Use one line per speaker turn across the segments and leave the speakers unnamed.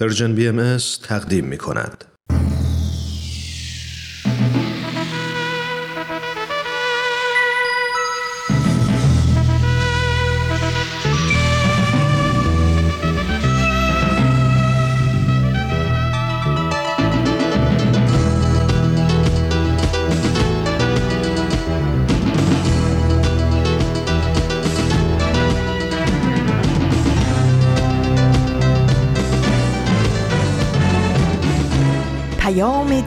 پرژن بی ام تقدیم می کند.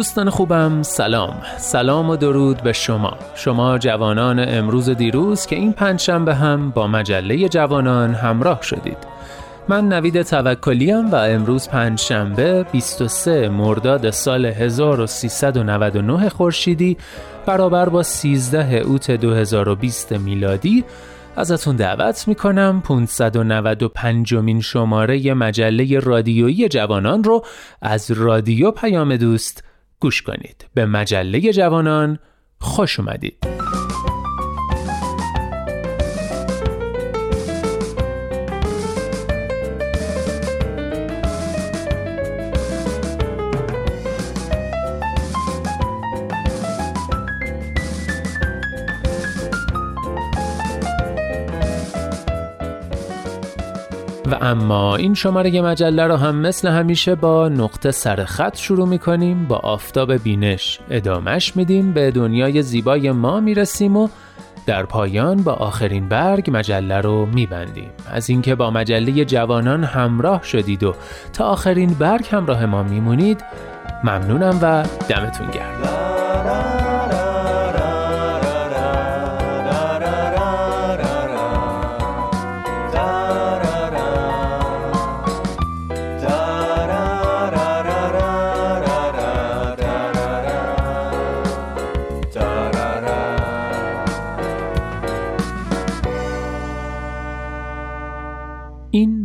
دوستان خوبم سلام. سلام و درود به شما. شما جوانان امروز دیروز که این پنجشنبه هم با مجله جوانان همراه شدید. من نوید توکلیم و امروز پنجشنبه 23 مرداد سال 1399 خورشیدی برابر با 13 اوت 2020 میلادی. ازتون دعوت می‌کنم 595 مین شماره مجله رادیویی جوانان رو از رادیو پیام دوست گوش کنید. به مجله جوانان خوش اومدید. اما این شماره مجله رو هم مثل همیشه با نقطه سر خط شروع می کنیم با آفتاب بینش ادامش میدیم به دنیای زیبای ما می‌رسیم و در پایان با آخرین برگ مجله رو میبندیم. از اینکه با مجله جوانان همراه شدید و تا آخرین برگ همراه ما میمونید ممنونم و دمتون گرم.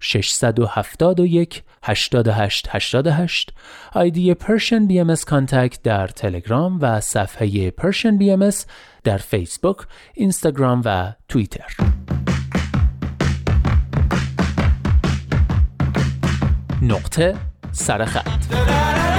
671 88 88 آیدی PersianBMS contact در تلگرام و صفحه PersianBMS در فیسبوک، اینستاگرام و توییتر. نقطه سرخط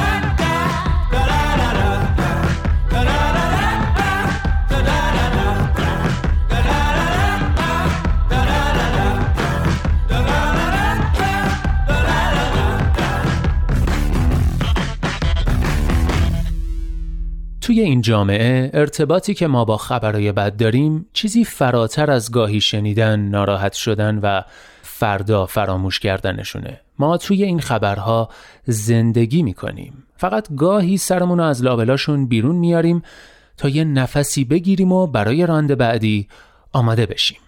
توی این جامعه ارتباطی که ما با خبرهای بد داریم چیزی فراتر از گاهی شنیدن، ناراحت شدن و فردا فراموش کردنشونه. ما توی این خبرها زندگی می‌کنیم. فقط گاهی سرمون از لابلاشون بیرون میاریم تا یه نفسی بگیریم و برای رانده بعدی آماده بشیم.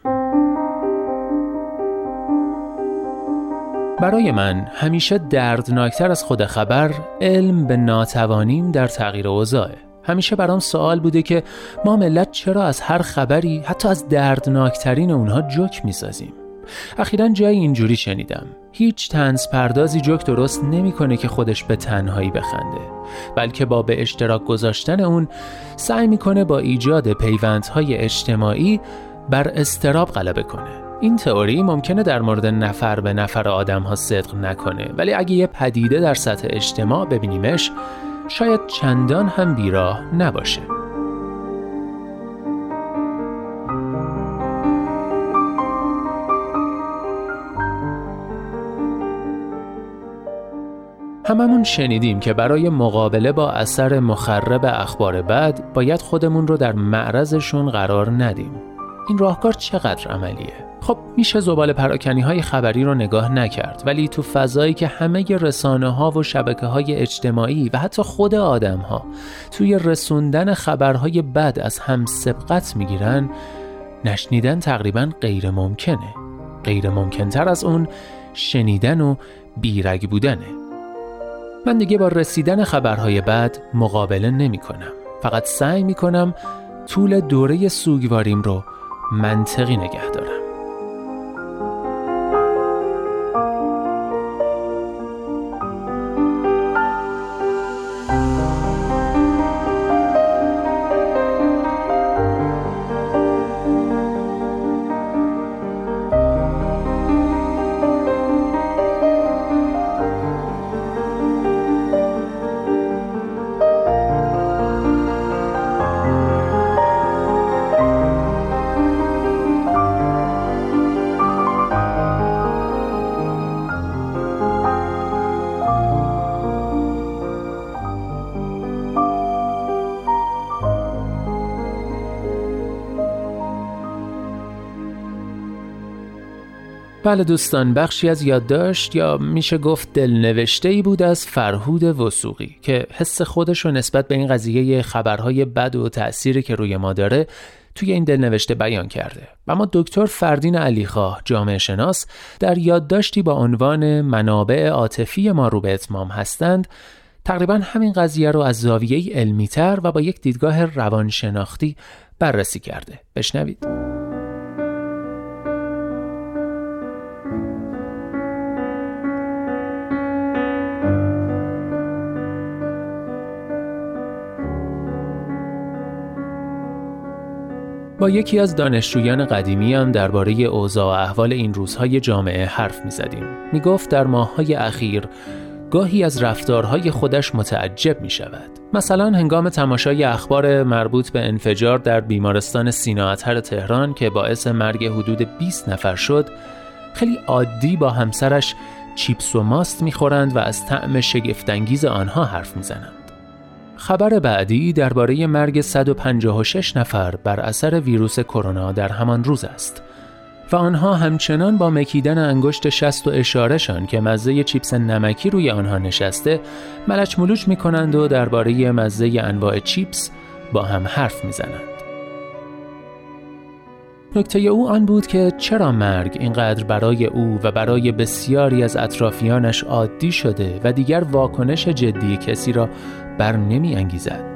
برای من همیشه دردناکتر از خود خبر علم به ناتوانیم در تغییر اوضاعه. همیشه برام سوال بوده که ما ملت چرا از هر خبری حتی از دردناکترین اونها جوک می‌سازیم؟ اخیرا جایی اینجوری شنیدم. هیچ تنز پردازی جوک درست نمی‌کنه که خودش به تنهایی بخنده بلکه با به اشتراک گذاشتن اون سعی می‌کنه با ایجاد پیوندهای اجتماعی بر استراب غلبه کنه. این تئوری ممکنه در مورد نفر به نفر آدم ها صدق نکنه ولی اگه یه پدیده در سطح اجتماع ببینیمش شاید چندان هم بیراه نباشه هممون شنیدیم که برای مقابله با اثر مخرب اخبار بد باید خودمون رو در معرضشون قرار ندیم. این راهکار چقدر عملیه؟ خب میشه زبال پراکنی های خبری رو نگاه نکرد ولی تو فضایی که همه رسانه ها و شبکه های اجتماعی و حتی خود آدم ها توی رسوندن خبرهای بد از هم سبقت می‌گیرن نشنیدن تقریبا غیر ممکنه غیر ممکنتر از اون شنیدن و بیرگ بودنه من دیگه با رسیدن خبرهای بد مقابله نمی کنم. فقط سعی می کنم طول دوره سوگواریم رو منطقی نگه دارم. بله دوستان بخشی از یادداشت یا میشه گفت دلنوشته ای بود از فرهود وسوقی که حس خودش رو نسبت به این قضیه خبرهای بد و تأثیری که روی ما داره توی این دلنوشته بیان کرده. و ما دکتر فردین علیخواه جامعه شناس در یادداشتی با عنوان منابع عاطفی ما رو به اتمام هستند. تقریبا همین قضیه رو از زاویه علمیتر و با یک دیدگاه روانشناختی بررسی کرده. بشنوید. با یکی از دانشجویان قدیمی هم درباره اوضاع و احوال این روزهای جامعه حرف می زدیم. می گفت در ماههای اخیر گاهی از رفتارهای خودش متعجب می شود. مثلا هنگام تماشای اخبار مربوط به انفجار در بیمارستان سیناعتر تهران که باعث مرگ حدود 20 نفر شد خیلی عادی با همسرش چیپس و ماست می‌خورند و از طعم شگفتانگیز آنها حرف می‌زنند. خبر بعدی درباره مرگ 156 نفر بر اثر ویروس کرونا در همان روز است و آنها همچنان با مکیدن انگشت شست و اشارهشان که مزه چیپس نمکی روی آنها نشسته ملچ ملوچ می کنند و درباره مزه انواع چیپس با هم حرف می زنند. نکته او آن بود که چرا مرگ اینقدر برای او و برای بسیاری از اطرافیانش عادی شده و دیگر واکنش جدی کسی را بر نمی انگیزد.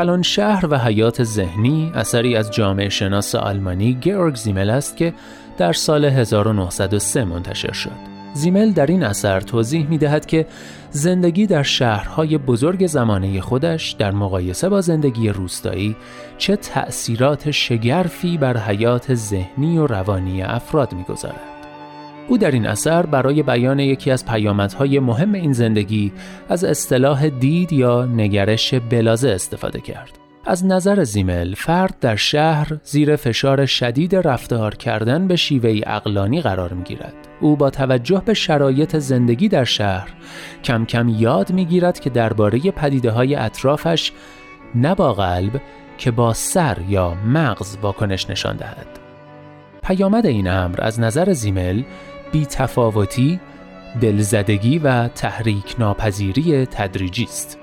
کلان شهر و حیات ذهنی اثری از جامعه شناس آلمانی گیورگ زیمل است که در سال 1903 منتشر شد. زیمل در این اثر توضیح می دهد که زندگی در شهرهای بزرگ زمانه خودش در مقایسه با زندگی روستایی چه تأثیرات شگرفی بر حیات ذهنی و روانی افراد می‌گذارد. او در این اثر برای بیان یکی از پیامدهای مهم این زندگی از اصطلاح دید یا نگرش بلازه استفاده کرد. از نظر زیمل فرد در شهر زیر فشار شدید رفتار کردن به شیوهی اقلانی قرار می گیرد. او با توجه به شرایط زندگی در شهر کم کم یاد می گیرد که درباره پدیده های اطرافش نه با قلب که با سر یا مغز واکنش نشان دهد. پیامد این امر از نظر زیمل بی تفاوتی، دلزدگی و تحریک ناپذیری تدریجی است.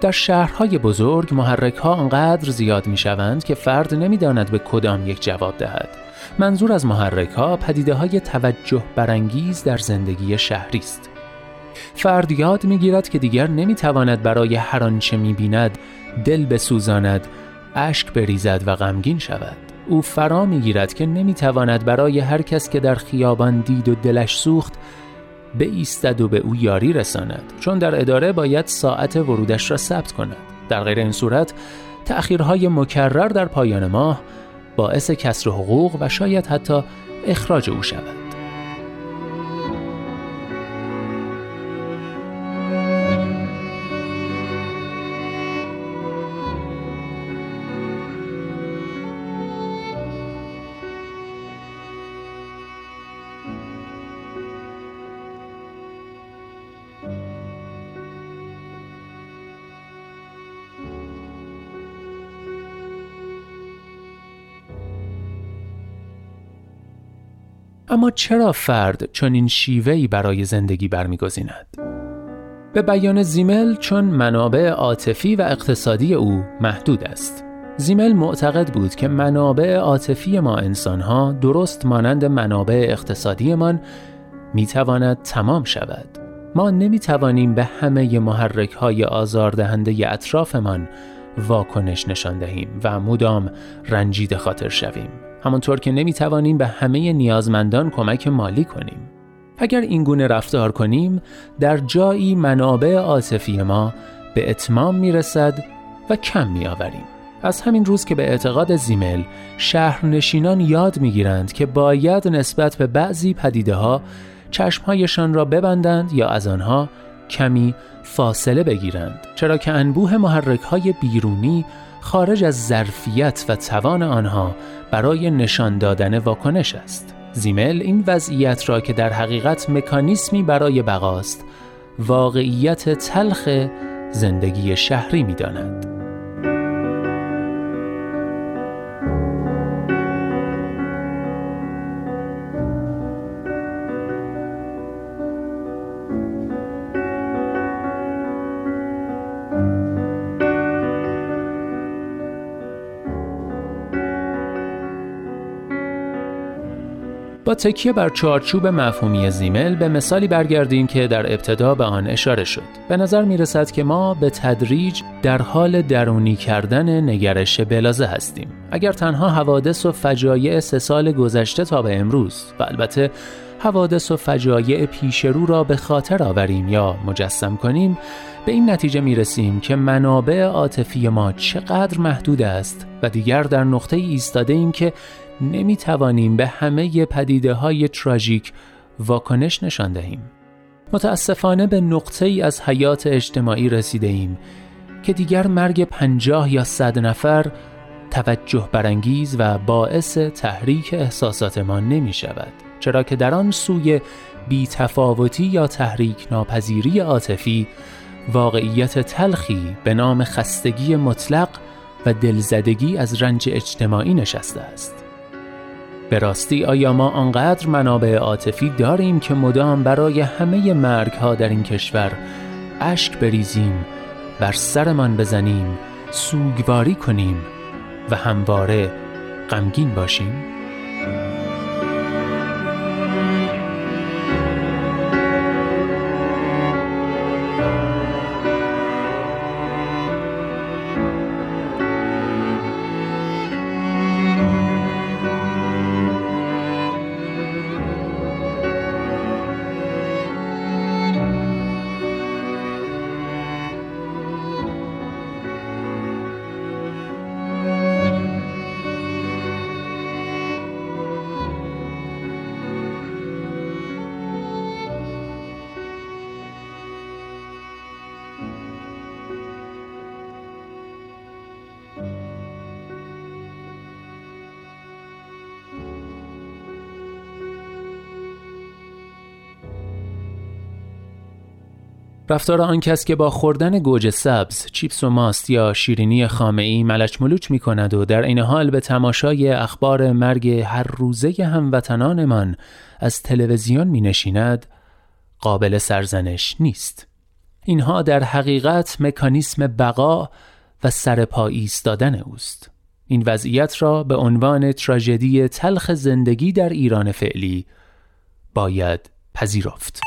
در شهرهای بزرگ محرک ها انقدر زیاد می شوند که فرد نمی‌داند به کدام یک جواب دهد منظور از محرک ها پدیده های توجه برانگیز در زندگی شهری است. فرد یاد می‌گیرد که دیگر نمی‌تواند برای هر آنچه می‌بیند دل بسوزاند، اشک بریزد و غمگین شود. او فرا می‌گیرد که نمی‌تواند برای هر کس که در خیابان دید و دلش سوخت به ایستد و به او یاری رساند چون در اداره باید ساعت ورودش را ثبت کند. در غیر این صورت تأخیرهای مکرر در پایان ماه باعث کسر حقوق و شاید حتی اخراج او شود. اما چرا فرد چون این شیوهی برای زندگی برمیگزیند؟ به بیان زیمل چون منابع عاطفی و اقتصادی او محدود است. زیمل معتقد بود که منابع عاطفی ما انسانها درست مانند منابع اقتصادیمان می‌تواند تمام شود. ما نمی‌توانیم به همه محرک های آزاردهنده اطرافمان واکنش نشان دهیم و مدام رنجید خاطر شویم. همانطور که نمی‌توانیم به همه نیازمندان کمک مالی کنیم. اگر این گونه رفتار کنیم در جایی منابع عاطفی ما به اتمام می‌رسد و کم میآوریم. از همین روز که به اعتقاد زیمل شهرنشینان یاد می‌گیرند که باید نسبت به بعضی پدیده ها چشمهایشان را ببندند یا از آنها کمی فاصله بگیرند چرا که انبوه محرک های بیرونی خارج از ظرفیت و توان آنها برای نشان دادن واکنش است. زیمل این وضعیت را که در حقیقت مکانیسمی برای بقاست واقعیت تلخ زندگی شهری می با تکیه بر چارچوب مفهومی زیمل به مثالی برگردیم که در ابتدا به آن اشاره شد. به نظر می رسد که ما به تدریج در حال درونی کردن نگرش بلازه هستیم. اگر تنها حوادث و فجایع سه سال گذشته تا به امروز و البته حوادث و فجایع پیشرو را به خاطر آوریم یا مجسم کنیم به این نتیجه می رسیم که منابع عاطفی ما چقدر محدود است و دیگر در نقطه ایستاده ایم که نمی توانیم به همه پدیده های تراژیک واکنش نشان دهیم. متاسفانه به نقطه ای از حیات اجتماعی رسیده ایم که دیگر مرگ پنجاه یا صد نفر توجه برانگیز و باعث تحریک احساساتمان نمی شود چرا که در آن سوی بیتفاوتی یا تحریک ناپذیری عاطفی واقعیت تلخی به نام خستگی مطلق و دلزدگی از رنج اجتماعی نشسته است. به راستی آیا ما آنقدر منابع عاطفی داریم که مدام برای همه مرگ ها در این کشور اشک بریزیم بر سرمان بزنیم سوگواری کنیم و همواره غمگین باشیم؟ رفتار آن کس که با خوردن گوجه سبز، چیپس و ماست یا شیرینی خامعی ملچ ملوچ می کند و در این حال به تماشای اخبار مرگ هر روزه هموطنانمان از تلویزیون می نشیند، قابل سرزنش نیست. اینها در حقیقت مکانیسم بقا و سرپا ایستادن اوست. این وضعیت را به عنوان تراژدی تلخ زندگی در ایران فعلی باید پذیرفت.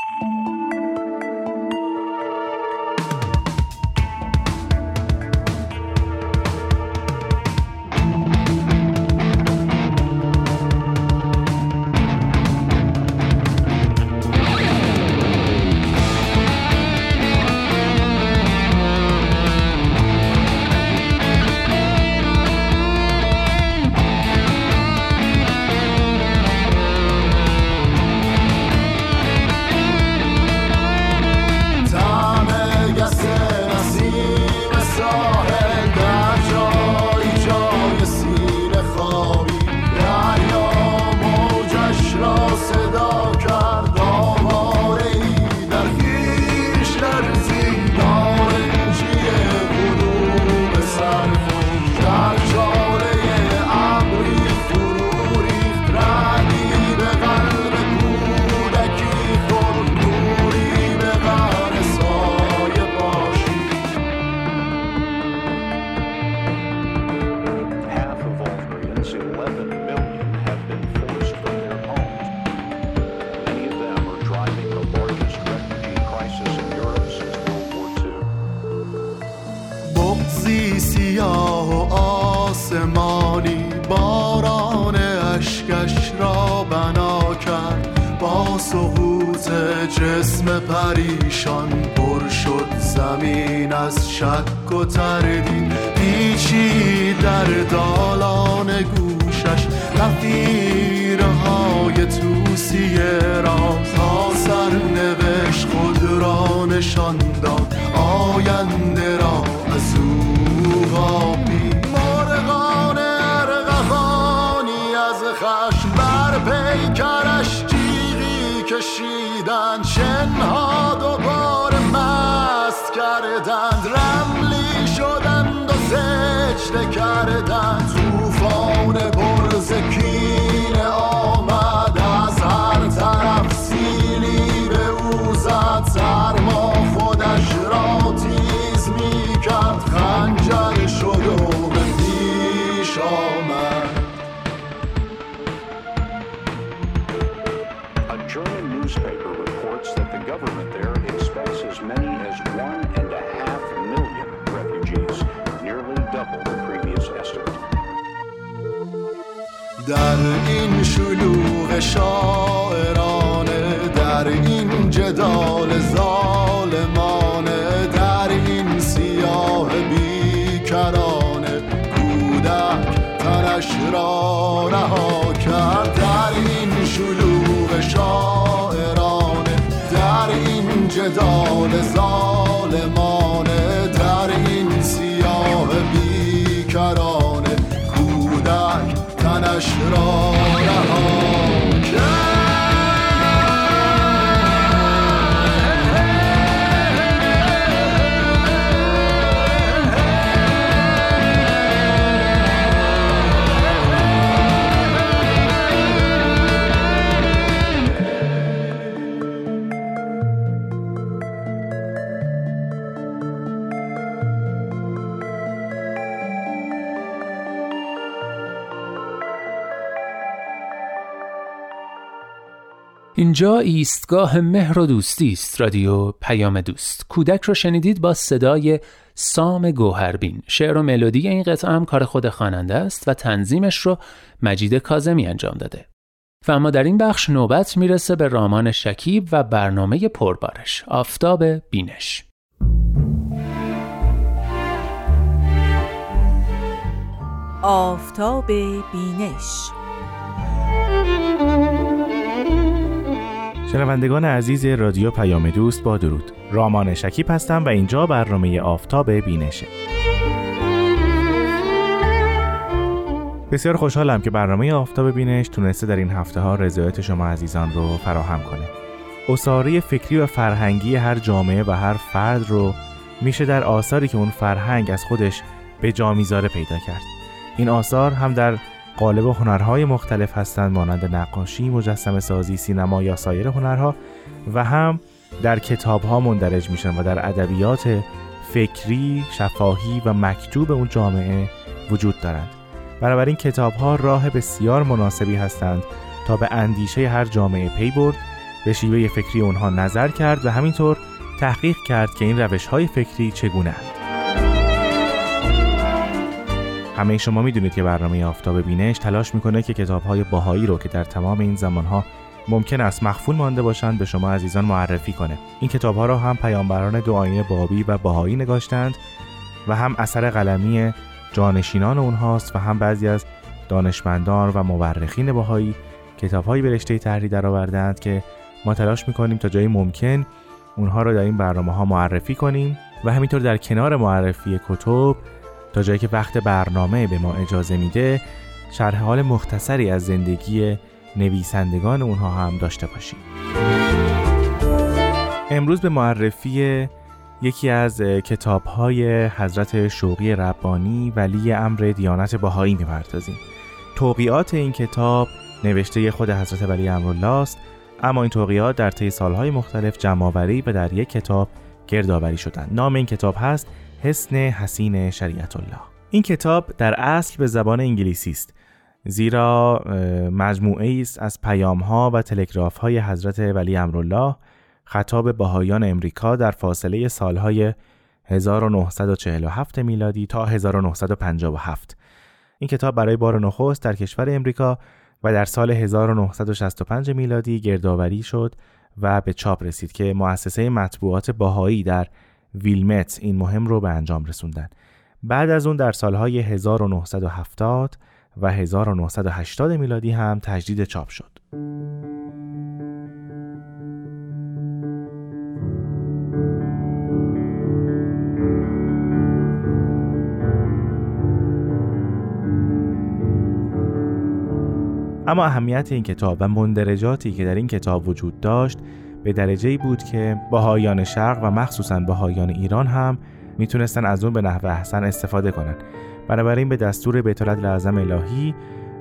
پیکرش جیغی کشیدن شنها دوباره مست کردند. رملی شدند و سجده کردند. توفان برزکین در این شلوغ شاعرانه در این جدال ظالمانه تنش را.
اینجا ایستگاه مهر و دوستی است رادیو پیام دوست. کودک رو شنیدید با صدای سام گوهربین. شعر و ملودی این قطعه هم کار خود خواننده است و تنظیمش رو مجید کازمی انجام داده. و اما در این بخش نوبت می‌رسه به رامان شکیب و برنامه پربارش آفتاب بینش.
آفتاب بینش.
شنوندگان عزیز رادیو پیام دوست با درود. رامان شکیب هستم و اینجا برنامه آفتاب بینشه. بسیار خوشحالم که برنامه آفتاب بینش تونسته در این هفته ها رضایت شما عزیزان رو فراهم کنه. اصاره فکری و فرهنگی هر جامعه و هر فرد رو میشه در آثاری که اون فرهنگ از خودش به جا می‌ذاره پیدا کرد. این آثار هم در قالب هنرهای مختلف هستند مانند نقاشی، مجسم سازی، سینما یا سایر هنرها و هم در کتابها مندرج میشن و در ادبیات فکری، شفاهی و مکتوب اون جامعه وجود دارند. بنابراین کتاب ها راه بسیار مناسبی هستند تا به اندیشه هر جامعه پی برد به شیوه فکری اونها نظر کرد و همینطور تحقیق کرد که این روش های فکری چگونه اند. همه شما می‌دونید که برنامه آفتاب بینش تلاش می‌کنه که کتاب های باهایی رو که در تمام این زمان ها ممکن است مخفول مانده باشند به شما عزیزان معرفی کنه. این کتاب ها را هم پیامبران دو آینه بابی و باهایی نگاشتند و هم اثر قلمی جانشینان اونهاست و هم بعضی از دانشمندان و مورخین باهایی کتاب هایی به رشته تحریر درآوردند که ما تلاش می‌کنیم تا جایی ممکن اونها را در این برنامه ها معرفی کنیم و همینطور در کنار معرفی کتب تا جایی که وقت برنامه به ما اجازه میده شرح حال مختصری از زندگی نویسندگان اونها هم داشته باشیم. امروز به معرفی یکی از کتاب های حضرت شوقی ربانی ولی امر دیانت باهایی می‌پردازیم. توقیات این کتاب نوشته خود حضرت ولی امرالله است اما این توقیات در طی سالهای مختلف جمعآوری و در یک کتاب گردآوری شدند. نام این کتاب هست حسن حسین شریعت الله این کتاب در اصل به زبان انگلیسی است زیرا مجموعه است از پیام ها و تلگراف های حضرت ولی امرالله خطاب بهایان امریکا در فاصله سالهای 1947 میلادی تا 1957 این کتاب برای بار نخست در کشور امریکا و در سال 1965 میلادی گردآوری شد و به چاپ رسید که مؤسسه مطبوعات باهایی در ویلمت این مهم رو به انجام رسوندن بعد از اون در سالهای 1970 و 1980 میلادی هم تجدید چاپ شد. اما اهمیت این کتاب و مندرجاتی که در این کتاب وجود داشت به درجه بود که باهایان شرق و مخصوصا باهایان ایران هم می‌تونستن از اون به نحو احسن استفاده کنند. بنابراین به دستور بیت لازم الهی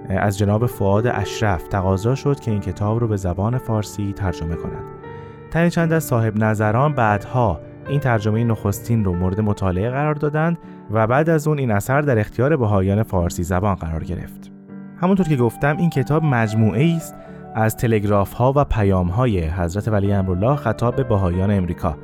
از جناب فعاد اشرف تقاضا شد که این کتاب رو به زبان فارسی ترجمه کنند. تنی چند از صاحب نظران بعدها این ترجمه نخستین رو مورد مطالعه قرار دادند و بعد از اون این اثر در اختیار بهایان فارسی زبان قرار گرفت. همونطور که گفتم این کتاب مجموعه است از تلگراف ها و پیام های حضرت ولی امرالله خطاب به بهایان امریکا.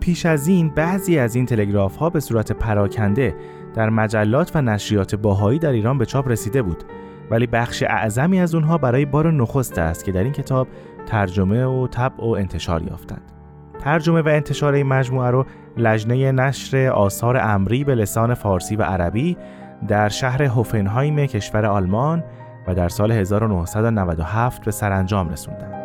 پیش از این بعضی از این تلگراف ها به صورت پراکنده در مجلات و نشریات باهایی در ایران به چاپ رسیده بود. ولی بخش اعظمی از اونها برای بار نخست است که در این کتاب ترجمه و طبع و انتشار یافتند. ترجمه و انتشار این مجموعه رو لجنه نشر آثار امری به لسان فارسی و عربی در شهر هوفنهایم کشور آلمان و در سال 1997 به سرانجام رسوندند.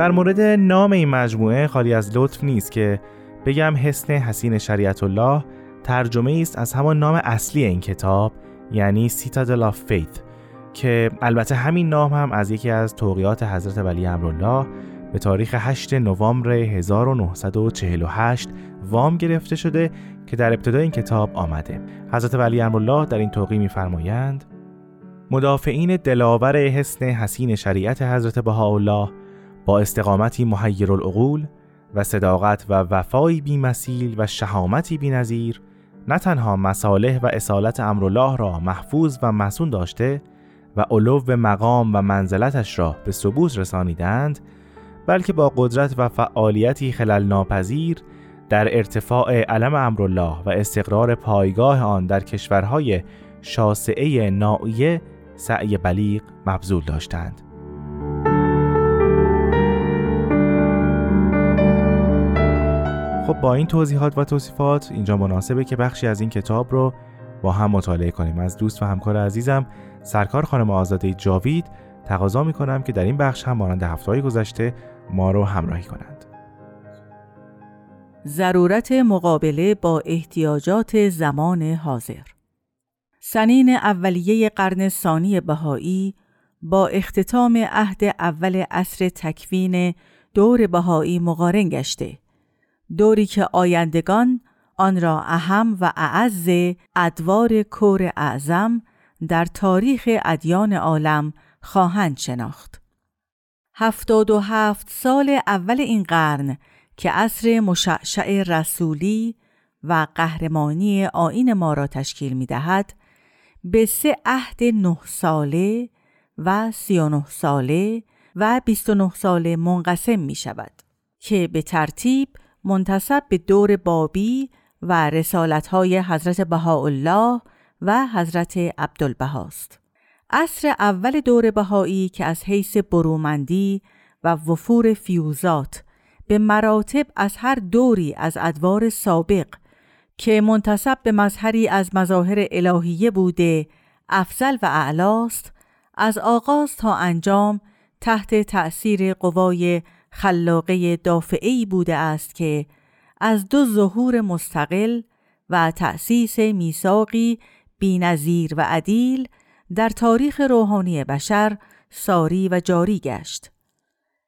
در مورد نام این مجموعه خالی از لطف نیست که بگم حسن حسین شریعت الله ترجمه است از همان نام اصلی این کتاب یعنی Citadel of Faith که البته همین نام هم از یکی از توقیعات حضرت ولی امرالله به تاریخ 8 نوامبر 1948 وام گرفته شده که در ابتدای این کتاب آمده. حضرت ولی امرالله در این توقیع میفرمایند مدافعین دلاور حصن حصین شریعت حضرت بهاءالله با استقامتی محیر العقول و صداقت و وفایی بیمثیل و شهامتی بینظیر نه تنها مصالح و اصالت امرالله را محفوظ و مسون داشته و علو مقام و منزلتش را به ثبوت رسانیدند بلکه با قدرت و فعالیتی خلل ناپذیر در ارتفاع علم امرالله و استقرار پایگاه آن در کشورهای شاسعه نائیه سعی بلیغ مبذول داشتند. خب با این توضیحات و توصیفات اینجا مناسبه که بخشی از این کتاب رو با هم مطالعه کنیم. از دوست و همکار عزیزم سرکار خانم آزاده جاوید تقاضا می‌کنم که در این بخش هم مانند هفته گذشته ما رو همراهی کنند.
ضرورت مقابله با احتیاجات زمان حاضر. سنین اولیه قرن ثانی بهایی با اختتام عهد اول عصر تکوین دور بهایی مقارن گشته. دوری که آیندگان آن را اهم و اعز ادوار کور اعظم در تاریخ ادیان عالم خواهند شناخت. هفتاد و هفت سال اول این قرن که عصر مشعشع رسولی و قهرمانی آین ما را تشکیل می دهد به سه عهد نه ساله و سی و نه ساله و بیست و نه ساله منقسم می شود که به ترتیب منتصب به دور بابی و رسالتهای حضرت بهاءالله و حضرت عبدالبهاست. عصر اول دور بهایی که از حیث برومندی و وفور فیوزات به مراتب از هر دوری از ادوار سابق که منتصب به مظهری از مظاهر الهیه بوده افضل و اعلاست از آغاز تا انجام تحت تأثیر قوای خلاقه دافعی بوده است که از دو ظهور مستقل و تأسیس میثاقی بینظیر و عدیل در تاریخ روحانی بشر ساری و جاری گشت.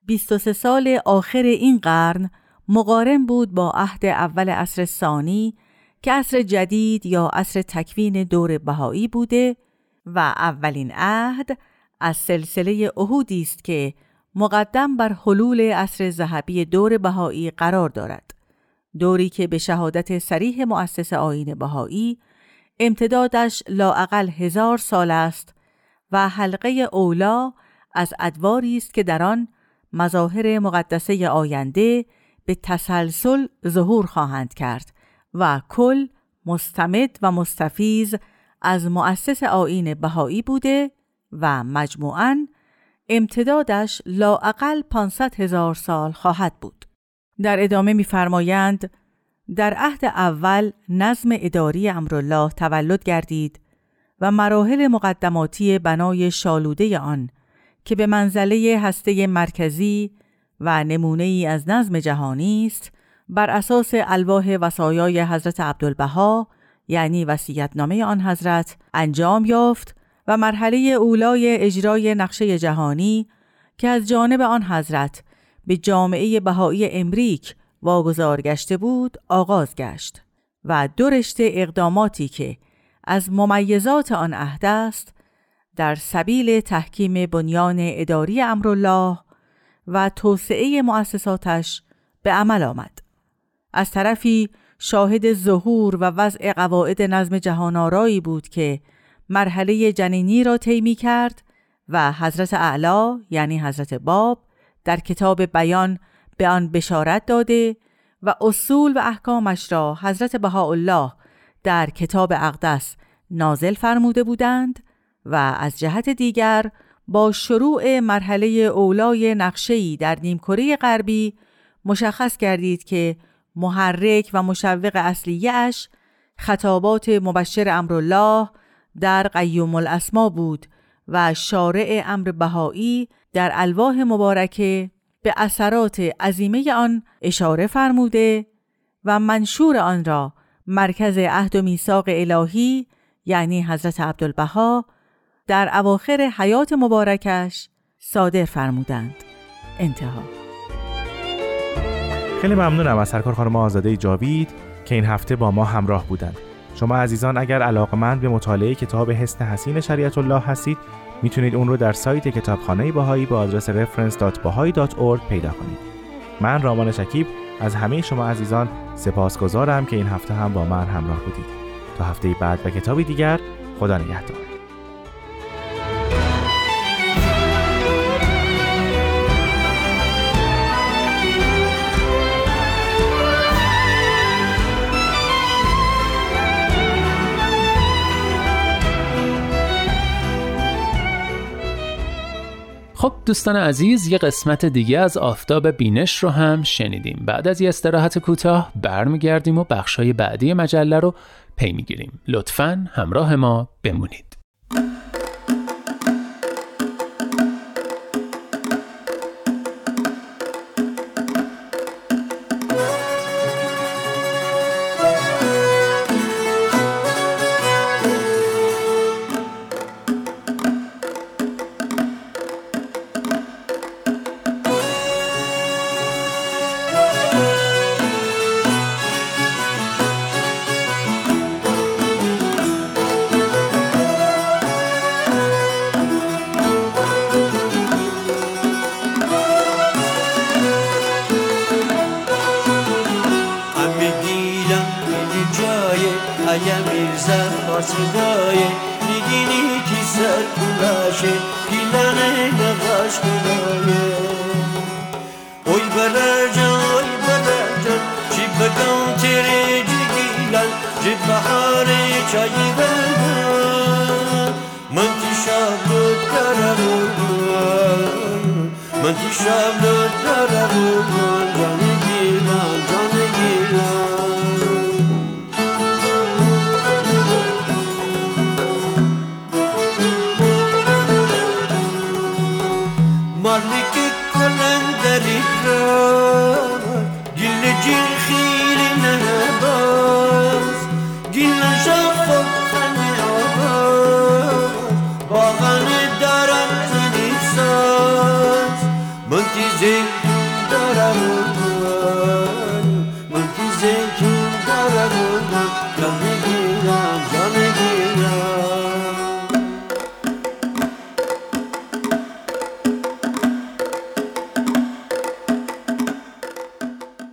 23 سال آخر این قرن مقارن بود با عهد اول عصر ثانی که عصر جدید یا عصر تکوین دور بهایی بوده و اولین عهد از سلسله عهودی است که مقدم بر حلول عصر ذهبی دور بهایی قرار دارد. دوری که به شهادت سریح مؤسس آین بهایی امتدادش لاعقل هزار سال است و حلقه اولا از ادواری است که در آن مظاهر مقدسه آینده به تسلسل ظهور خواهند کرد و کل مستمد و مستفیز از مؤسس آین بهایی بوده و مجموعاً امتدادش لاعقل 500 هزار سال خواهد بود. در ادامه می‌فرمایند در عهد اول نظم اداری امرالله تولد گردید و مراحل مقدماتی بنای شالوده آن که به منزله هسته مرکزی و نمونه ای از نظم جهانی است بر اساس الواح وصایای حضرت عبدالبها یعنی وصیت‌نامه آن حضرت انجام یافت و مرحله اولای اجرای نقشه جهانی که از جانب آن حضرت به جامعه بهایی امریک واگذار گشته بود آغاز گشت و دو اقداماتی که از ممیزات آن عهد است در سبیل تحکیم بنیان اداری امرالله و توسعه مؤسساتش به عمل آمد. از طرفی شاهد ظهور و وضع قواعد نظم جهانارایی بود که مرحله جنینی را طی کرد و حضرت اعلا یعنی حضرت باب در کتاب بیان به آن بشارت داده و اصول و احکامش را حضرت بهاءالله در کتاب اقدس نازل فرموده بودند و از جهت دیگر با شروع مرحله اولای نقشه‌ای در نیمکره غربی مشخص کردید که محرک و مشوق اصلیش خطابات مبشر امرالله در قیوم الاسما بود و شارع امر بهایی در الواح مبارکه به اثرات عظیمه آن اشاره فرموده و منشور آن را مرکز عهد و میثاق الهی یعنی حضرت عبدالبها در اواخر حیات مبارکش صادر فرمودند. انتها.
خیلی ممنونم از سرکار خانم آزاده جاوید که این هفته با ما همراه بودند. شما عزیزان اگر علاقمند به مطالعه کتاب حسن حسین شریعت الله هستید می‌تونید اون رو در سایت کتابخانه باهایی با آدرس reference.bahai.org پیدا کنید. من رامان شکیب از همه شما عزیزان سپاسگزارم که این هفته هم با من همراه بودید. تا هفته بعد و کتابی دیگر خدا نگهدار.
خب دوستان عزیز یه قسمت دیگه از آفتاب بینش رو هم شنیدیم. بعد از یه استراحت کوتاه برمیگردیم و بخشای بعدی مجله رو پی می‌گیریم. لطفا همراه ما بمونید.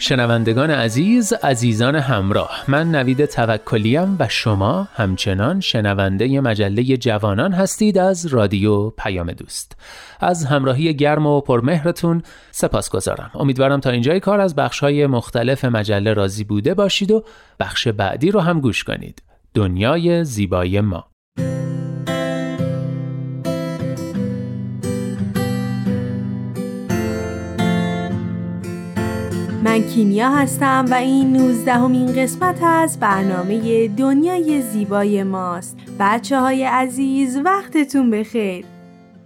شنوندگان عزیز عزیزان همراه من نوید توکلیم و شما همچنان شنونده مجله جوانان هستید از رادیو پیام دوست. از همراهی گرم و پرمهرتون سپاس گذارم امیدوارم تا اینجای کار از بخشهای مختلف مجله راضی بوده باشید و بخش بعدی رو هم گوش کنید. دنیای زیبای ما.
من کیمیا هستم و این 19 همین قسمت از برنامه دنیای زیبای ماست. بچه های عزیز وقتتون بخیر.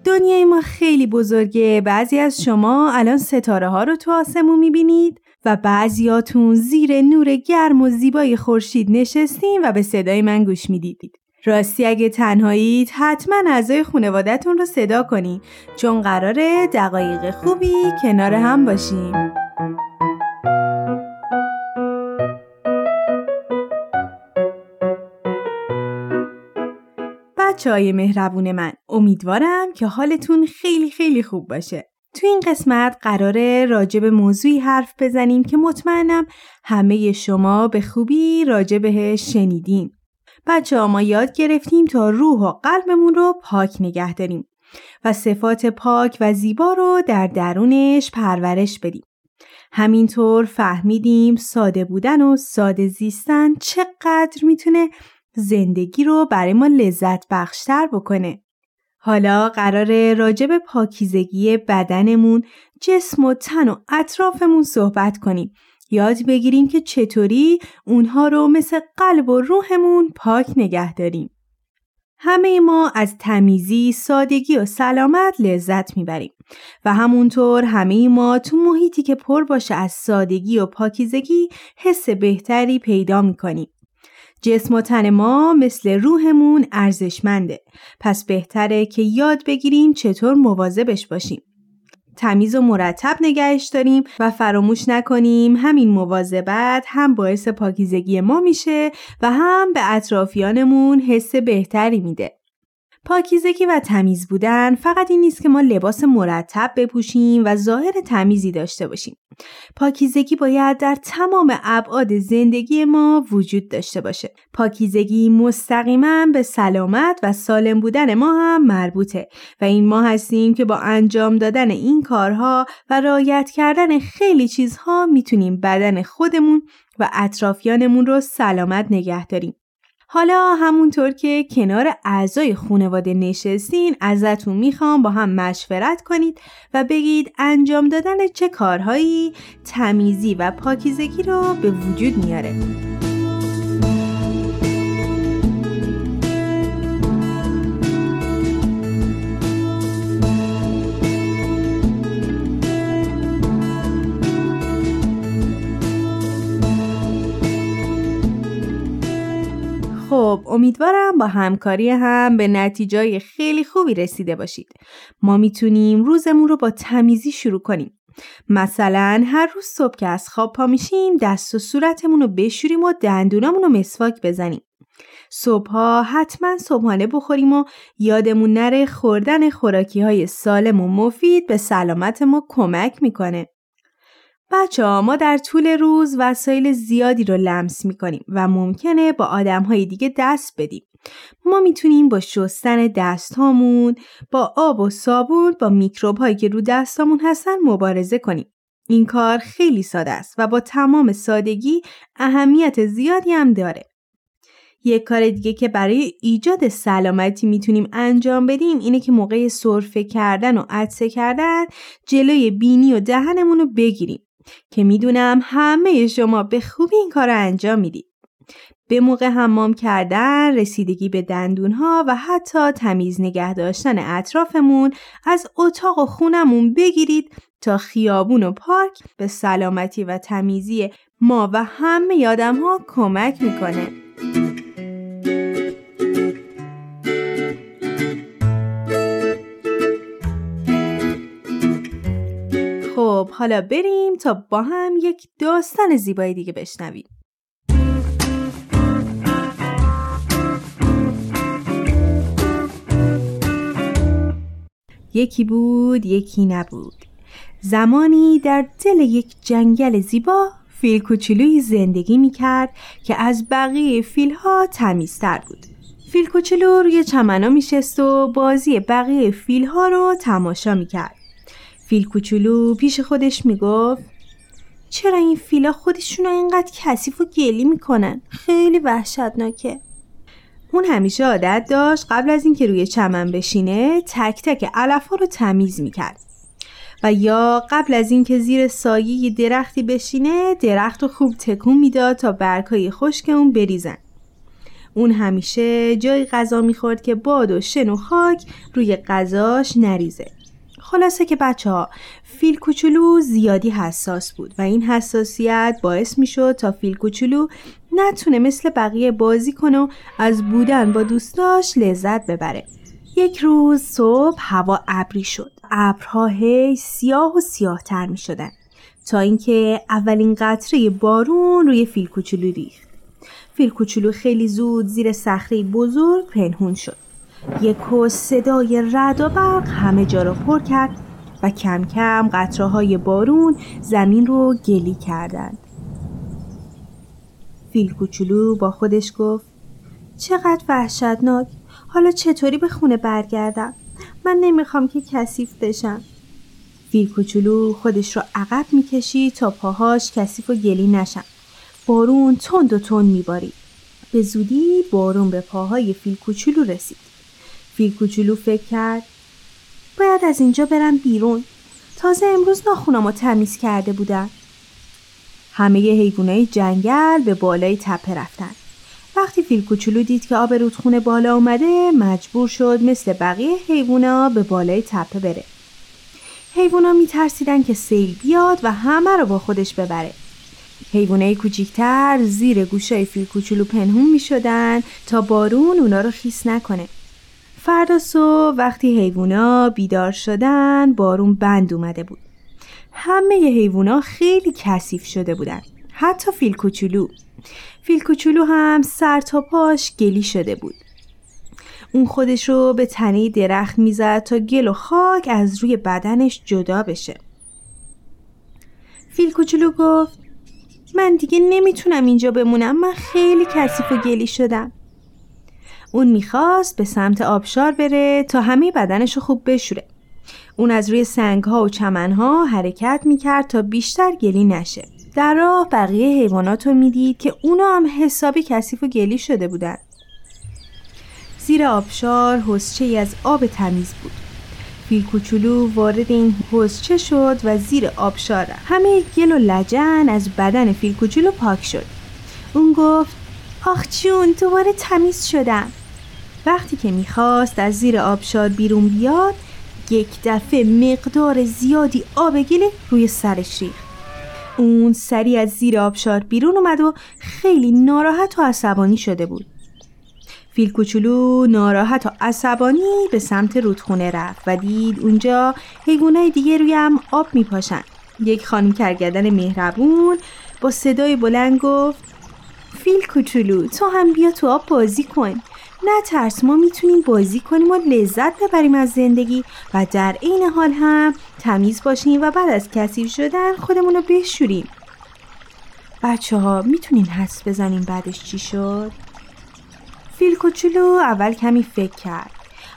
دنیای ما خیلی بزرگه. بعضی از شما الان ستاره ها رو تو آسمون می‌بینید و بعضیاتون زیر نور گرم و زیبای خورشید نشستین و به صدای من گوش می‌دیدید. راستی اگه تنهایید حتما اعضای خانوادهتون رو صدا کنین چون قراره دقایق خوبی کنار هم باشیم. بچه های مهربون من. امیدوارم که حالتون خیلی خیلی خوب باشه. تو این قسمت قراره راجع به موضوعی حرف بزنیم که مطمئنم همه شما به خوبی راجع بهش شنیدین. بچه ها ما یاد گرفتیم تا روح و قلبمون رو پاک نگه داریم و صفات پاک و زیبا رو در درونش پرورش بدیم. همینطور فهمیدیم ساده بودن و ساده زیستن چقدر می‌تونه زندگی رو برای ما لذت بخشتر بکنه. حالا قراره راجع به پاکیزگی بدنمون، جسم و تن و اطرافمون صحبت کنیم. یاد بگیریم که چطوری اونها رو مثل قلب و روحمون پاک نگه داریم. همه ما از تمیزی، سادگی و سلامت لذت می‌بریم و همونطور همه ما تو محیطی که پر باشه از سادگی و پاکیزگی حس بهتری پیدا می‌کنیم. جسم و تن ما مثل روحمون ارزشمنده. پس بهتره که یاد بگیریم چطور مواظبش باشیم. تمیز و مرتب نگهش داریم و فراموش نکنیم همین مواظبت هم باعث پاکیزگی ما میشه و هم به اطرافیانمون حس بهتری میده. پاکیزگی و تمیز بودن فقط این نیست که ما لباس مرتب بپوشیم و ظاهر تمیزی داشته باشیم. پاکیزگی باید در تمام ابعاد زندگی ما وجود داشته باشه. پاکیزگی مستقیما به سلامت و سالم بودن ما هم مربوطه و این ما هستیم که با انجام دادن این کارها و رعایت کردن خیلی چیزها می‌تونیم بدن خودمون و اطرافیانمون رو سلامت نگه داریم. حالا همونطور که کنار اعضای خانواده نشستین ازتون می‌خوام با هم مشورت کنید و بگید انجام دادن چه کارهایی تمیزی و پاکیزگی رو به وجود میاره. خب امیدوارم با همکاری هم به نتیجای خیلی خوبی رسیده باشید. ما می‌تونیم روزمون رو با تمیزی شروع کنیم. مثلا هر روز صبح که از خواب پا میشیم دست و صورتمون رو بشوریم و دندونامون رو مسواک بزنیم. صبحها حتما صبحانه بخوریم و یادمون نره خوردن خوراکی های سالم و مفید به سلامت ما کمک می‌کنه. بچه ها ما در طول روز وسایل زیادی رو لمس می کنیم و ممکنه با آدم های دیگه دست بدیم. ما می‌تونیم با شستن دست هامون با آب و صابون با میکروب هایی که رو دستامون هستن مبارزه کنیم. این کار خیلی ساده است و با تمام سادگی اهمیت زیادی هم داره. یک کار دیگه که برای ایجاد سلامتی می‌تونیم انجام بدیم اینه که موقع سرفه کردن و عطسه کردن جلوی بینی و دهنمون رو بگیریم که می‌دونم همه شما به خوبی این کار رو انجام می‌دید. به موقع حمام کردن، رسیدگی به دندونها و حتی تمیز نگه داشتن اطرافمون از اتاق و خونمون بگیرید تا خیابون و پارک به سلامتی و تمیزی ما و همه یادم ها کمک می‌کنه. خب حالا بریم تا با هم یک داستان زیبایی دیگه بشنویم. یکی بود یکی نبود. زمانی در دل یک جنگل زیبا فیل کوچولوی زندگی می کرد که از بقیه فیلها تمیزتر بود. فیل کوچولو روی چمنا میشست و بازی بقیه فیلها رو تماشا می کرد فیل کوچولو پیش خودش می‌گفت چرا این فیلا خودشون رو اینقدر کثیف و گلی می‌کنن؟ خیلی وحشتناکه. اون همیشه عادت داشت قبل از اینکه روی چمن بشینه تک تک علفها رو تمیز می‌کرد. و یا قبل از اینکه زیر سایه درختی بشینه درخت رو خوب تکون می‌داد تا برگهای خشک اون بریزن. اون همیشه جای غذا می‌خورد که باد و شن و خاک روی غذاش نریزه. خلاصه که بچه ها فیل کوچولو زیادی حساس بود و این حساسیت باعث می شد تا فیل کوچولو نتونه مثل بقیه بازی کنه و از بودن با دوستاش لذت ببره. یک روز صبح هوا ابری شد. ابرها هی سیاه و سیاهتر می شدن تا اینکه اولین قطره بارون روی فیل کوچولو ریخت. فیل کوچولو خیلی زود زیر صخره بزرگ پنهون شد. یک صدای رد و برق همه جا رو پر کرد و کم کم قطره های بارون زمین رو گلی کردند. فیل کوچولو با خودش گفت چقدر وحشتناک. حالا چطوری به خونه برگردم؟ من نمی‌خوام که کثیف بشم. فیل کوچولو خودش رو عقب می‌کشید تا پاهاش کثیف و گلی نشن. بارون تند و تند میبارید. به زودی بارون به پاهای فیل کوچولو رسید. فیل کوچولو فکر کرد. باید از اینجا برم بیرون. تازه امروز ناخونامو تمیز کرده بودم. همه حیوانای جنگل به بالای تپه رفتن. وقتی فیل کوچولو دید که آب رودخونه بالا اومده مجبور شد مثل بقیه حیوونا به بالای تپه بره. حیوونا میترسیدن که سیل بیاد و همه رو با خودش ببره. حیوانای کوچیکتر زیر گوشای فیل کوچولو پنهون می شدن تا بارون اونا رو خیس نکنه. فردا صبح وقتی حیوونا بیدار شدن بارون بند اومده بود. همه حیوونا خیلی کثیف شده بودن. حتی فیل کوچولو فیل کوچولو هم سر تا پاش گلی شده بود. اون خودش رو به تنه درخت می‌زد تا گل و خاک از روی بدنش جدا بشه. فیل کوچولو گفت من دیگه نمی‌تونم اینجا بمونم من خیلی کثیف و گلی شدم. اون می‌خواست به سمت آبشار بره تا همه بدنش خوب بشوره. اون از روی سنگ ها و چمن ها حرکت می‌کرد تا بیشتر گلی نشه. در راه بقیه حیوانات رو می‌دید که اونا هم حسابی کثیف و گلی شده بودن. زیر آبشار حسچه از آب تمیز بود. فیل کوچولو وارد این حسچه شد و زیر آبشار همه گل و لجن از بدن فیل کوچولو پاک شد. اون گفت آخ جون دوباره تمیز شدم. وقتی که می‌خواست از زیر آبشار بیرون بیاد یک دفعه مقدار زیادی آب گله روی سرش ریخت. اون سری از زیر آبشار بیرون اومد و خیلی ناراحت و عصبانی شده بود. فیل کوچولو ناراحت و عصبانی به سمت رودخونه رفت و دید اونجا حیوانای دیگه روی هم آب میپاشن. یک خانم کرگدن مهربون با صدای بلند گفت فیل کوچولو تو هم بیا تو آب بازی کن. نه ترس ما می‌تونیم بازی کنیم و لذت ببریم از زندگی و در عین حال هم تمیز باشیم و بعد از کثیف شدن خودمون رو بشوریم. بچه ها می‌تونین حس بزنیم بعدش چی شد؟ فیل کوچولو اول کمی فکر کرد.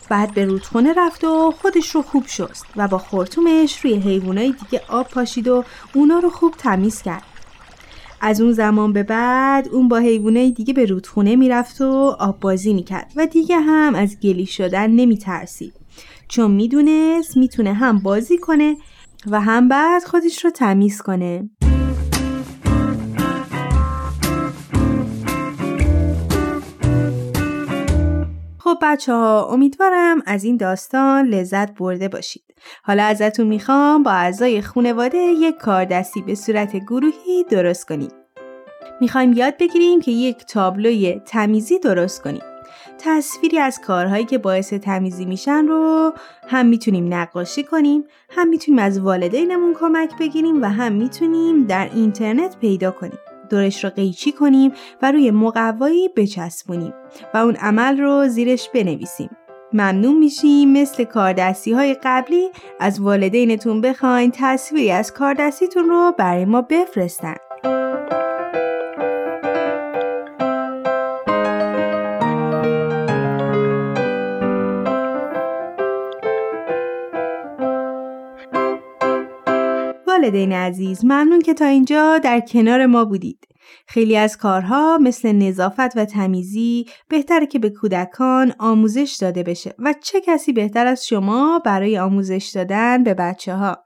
بعد به رودخونه رفت و خودش رو خوب شست و با خورتومش روی حیوانای دیگه آب پاشید و اونا رو خوب تمیز کرد. از اون زمان به بعد اون با حیوانای دیگه به رودخونه می‌رفت و آب بازی می‌کرد و دیگه هم از گلی شدن نمیترسید چون می‌دونست می‌تونه هم بازی کنه و هم بعد خودش رو تمیز کنه خب بچه ها امیدوارم از این داستان لذت برده باشید. حالا ازتون می‌خوام با اعضای خانواده یک کار دستی به صورت گروهی درست کنید. می‌خوایم یاد بگیریم که یک تابلوی تمیزی درست کنیم. تصویری از کارهایی که باعث تمیزی میشن رو هم می‌تونیم نقاشی کنیم هم می‌تونیم از والدینمون کمک بگیریم و هم می‌تونیم در اینترنت پیدا کنیم دورش رو قیچی کنیم و روی مقوایی بچسبونیم و اون عمل رو زیرش بنویسیم ممنون میشیم مثل کاردستی های قبلی از والدینتون بخواین تصویری از کاردستیتون رو برای ما بفرستن والدین عزیز ممنون که تا اینجا در کنار ما بودید. خیلی از کارها مثل نظافت و تمیزی بهتره که به کودکان آموزش داده بشه و چه کسی بهتر از شما برای آموزش دادن به بچه ها.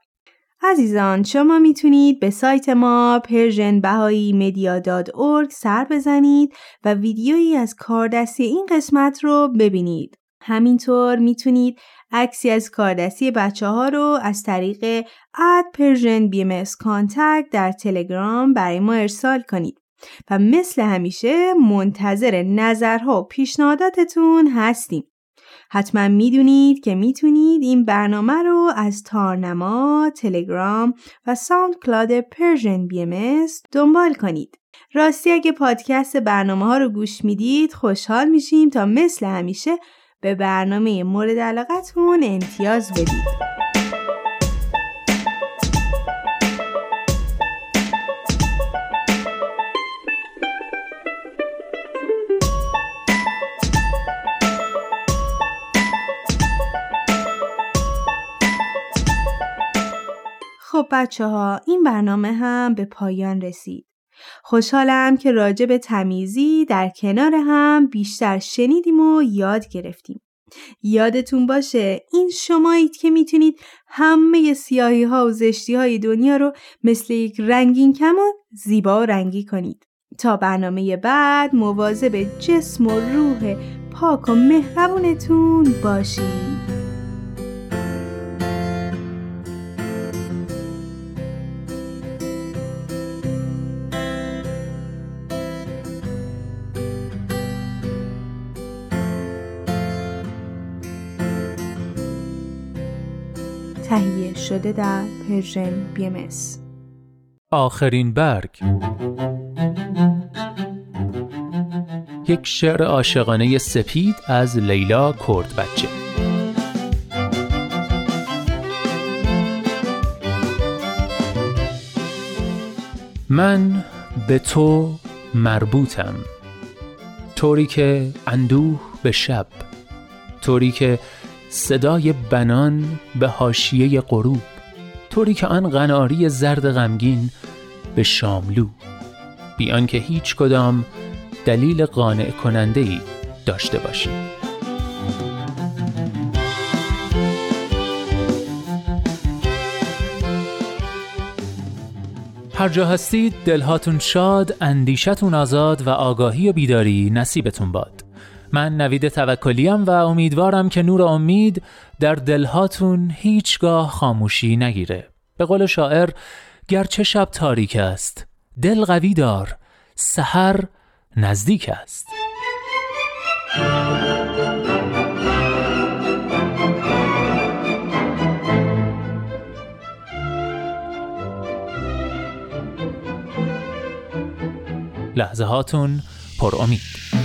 عزیزان شما می‌تونید به سایت ما persianbahaimedia.org سر بزنید و ویدیویی از کاردستی این قسمت رو ببینید. همینطور می‌تونید عکسی از کاردستی بچه ها رو از طریق اد پرژن بی در تلگرام برای ما ارسال کنید و مثل همیشه منتظر نظرها و پیشنهاداتتون هستیم. حتما می‌دونید که می‌تونید این برنامه رو از تارنما، تلگرام و SoundCloud PersianBMS دنبال کنید. راستی اگه پادکست برنامه ها رو گوش می‌دید خوشحال میشیم تا مثل همیشه به برنامه مورد علاقتون امتیاز بدید. خب بچه ها این برنامه هم به پایان رسید. خوشحالم که راجع به تمیزی در کنار هم بیشتر شنیدیم و یاد گرفتیم. یادتون باشه این شمایید که می‌تونید همه سیاهی ها و زشتی های دنیا رو مثل یک رنگین کمان زیبا و رنگی کنید. تا برنامه بعد مواظب جسم و روح پاک و مهربونتون باشید. شده در پرژن بی
آخرین برگ. یک شعر عاشقانه سپید از لیلا کرد بچه من به تو مربوطم. طوری که اندوه به شب. طوری که صدای بنان به حاشیه غروب طوری که آن قناری زرد غمگین به شاملو. بیان که هیچ کدام دلیل قانع کننده ای داشته باشیم. هر جا هستید دلهاتون شاد اندیشتون آزاد و آگاهی و بیداری نصیبتون باد. من نوید توکلیم و امیدوارم که نور امید در دلهاتون هیچگاه خاموشی نگیره. به قول شاعر گرچه شب تاریک است دل قوی دار سحر نزدیک است. لحظه هاتون پر امید.